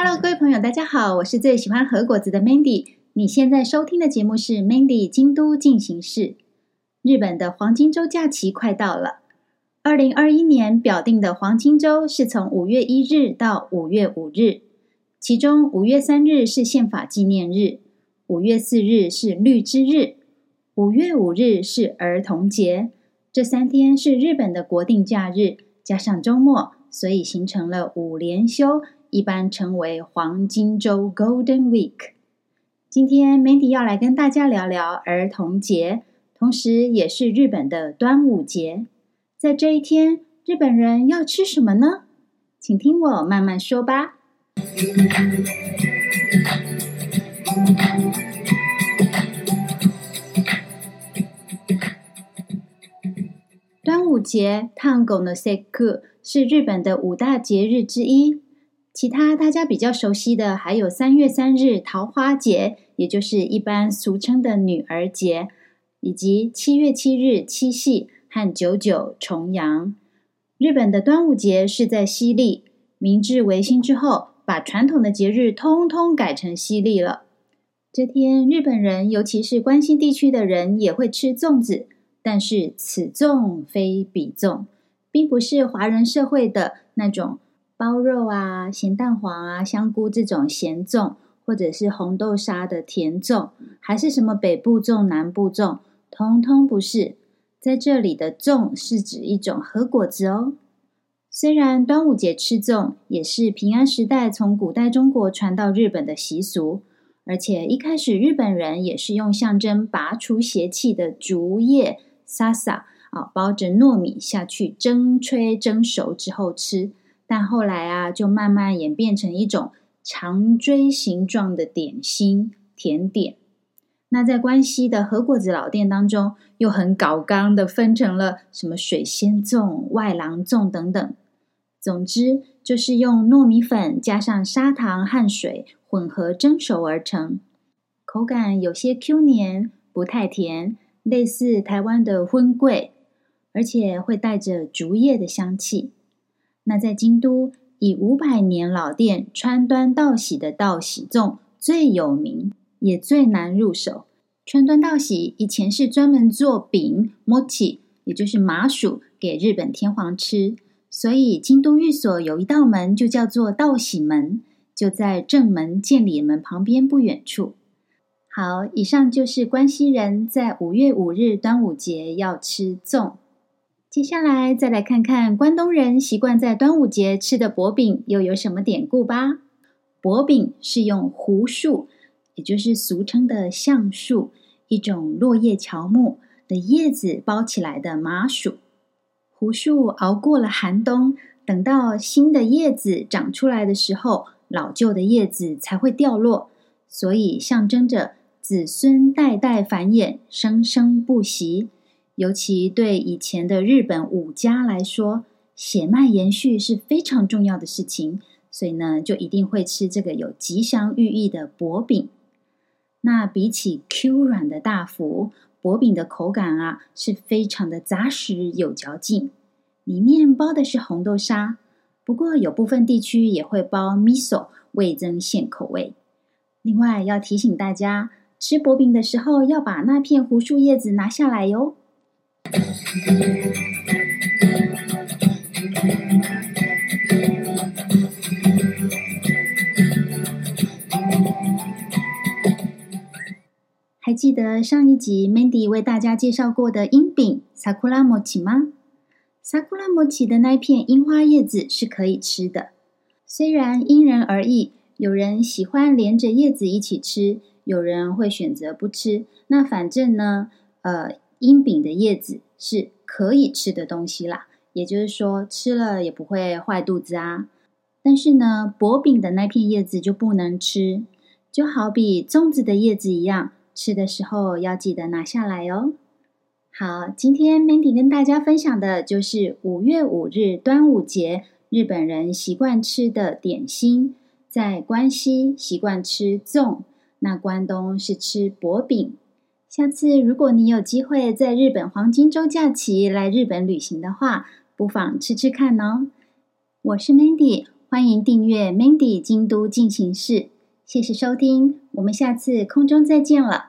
Hello，各位朋友，大家好，我是最喜欢和果子的 Mandy。你现在收听的节目是 Mandy 京都进行式。日本的黄金周假期快到了，二零二一年表定的黄金周是从五月一日到五月五日，其中五月三日是宪法纪念日，五月四日是绿之日，五月五日是儿童节。这三天是日本的国定假日，加上周末，所以形成了五连休。一般称为黄金周 （Golden Week）。今天 Mandy 要来跟大家聊聊儿童节，同时也是日本的端午节。在这一天，日本人要吃什么呢？请听我慢慢说吧。端午节 （Tango no Seku） 是日本的五大节日之一。其他大家比较熟悉的还有三月三日桃花节，也就是一般俗称的女儿节，以及七月七日七夕和九九重阳。日本的端午节是在西历，明治维新之后，把传统的节日通通改成西历了。这天，日本人尤其是关西地区的人也会吃粽子，但是此粽非彼粽，并不是华人社会的那种。包肉啊、咸蛋黄啊、香菇这种咸粽，或者是红豆沙的甜粽，还是什么北部粽、南部粽，通通不是。在这里的粽是指一种和果子哦。虽然端午节吃粽也是平安时代从古代中国传到日本的习俗，而且一开始日本人也是用象征拔除邪气的竹叶萨萨啊，包着糯米下去蒸吹蒸熟之后吃。但后来啊，就慢慢演变成一种长锥形状的点心甜点。那在关西的和果子老店当中，又很搞刚的分成了什么水仙粽、外郎粽等等。总之，就是用糯米粉加上砂糖和水混合蒸熟而成，口感有些 Q 黏，不太甜，类似台湾的荤桂，而且会带着竹叶的香气。那在京都，以五百年老店川端道喜的道喜粽最有名，也最难入手。川端道喜以前是专门做饼 mochi，也就是麻薯给日本天皇吃，所以京都御所有一道门就叫做道喜门，就在正门见礼门旁边不远处。好，以上就是关西人在五月五日端午节要吃粽。接下来再来看看关东人习惯在端午节吃的薄饼又有什么典故吧。薄饼是用胡树，也就是俗称的橡树，一种落叶乔木的叶子包起来的麻薯。胡树熬过了寒冬，等到新的叶子长出来的时候，老旧的叶子才会掉落，所以象征着子孙代代繁衍，生生不息。尤其对以前的日本武家来说，血脉延续是非常重要的事情，所以呢，就一定会吃这个有吉祥寓意的薄饼。那比起 Q 软的大福，薄饼的口感啊是非常的扎实有嚼劲，里面包的是红豆沙，不过有部分地区也会包 miso，味增馅口味。另外要提醒大家，吃薄饼的时候要把那片胡树叶子拿下来哟。还记得上一集 Mandy 为大家介绍过的樱饼 Sakura Mochi 吗？Sakura Mochi 的那片樱花叶子是可以吃的，虽然因人而异，有人喜欢连着叶子一起吃，有人会选择不吃。那反正呢，呃，阴饼的叶子是可以吃的东西啦，也就是说吃了也不会坏肚子啊。但是呢，薄饼的那片叶子就不能吃，就好比粽子的叶子一样，吃的时候要记得拿下来哦。好，今天 Mandy 跟大家分享的就是五月五日端午节日本人习惯吃的点心，在关西习惯吃粽，那关东是吃薄饼。下次如果你有机会在日本黄金周假期来日本旅行的话，不妨吃吃看哦。我是 Mandy，欢迎订阅 Mandy 京都进行式。谢谢收听，我们下次空中再见了。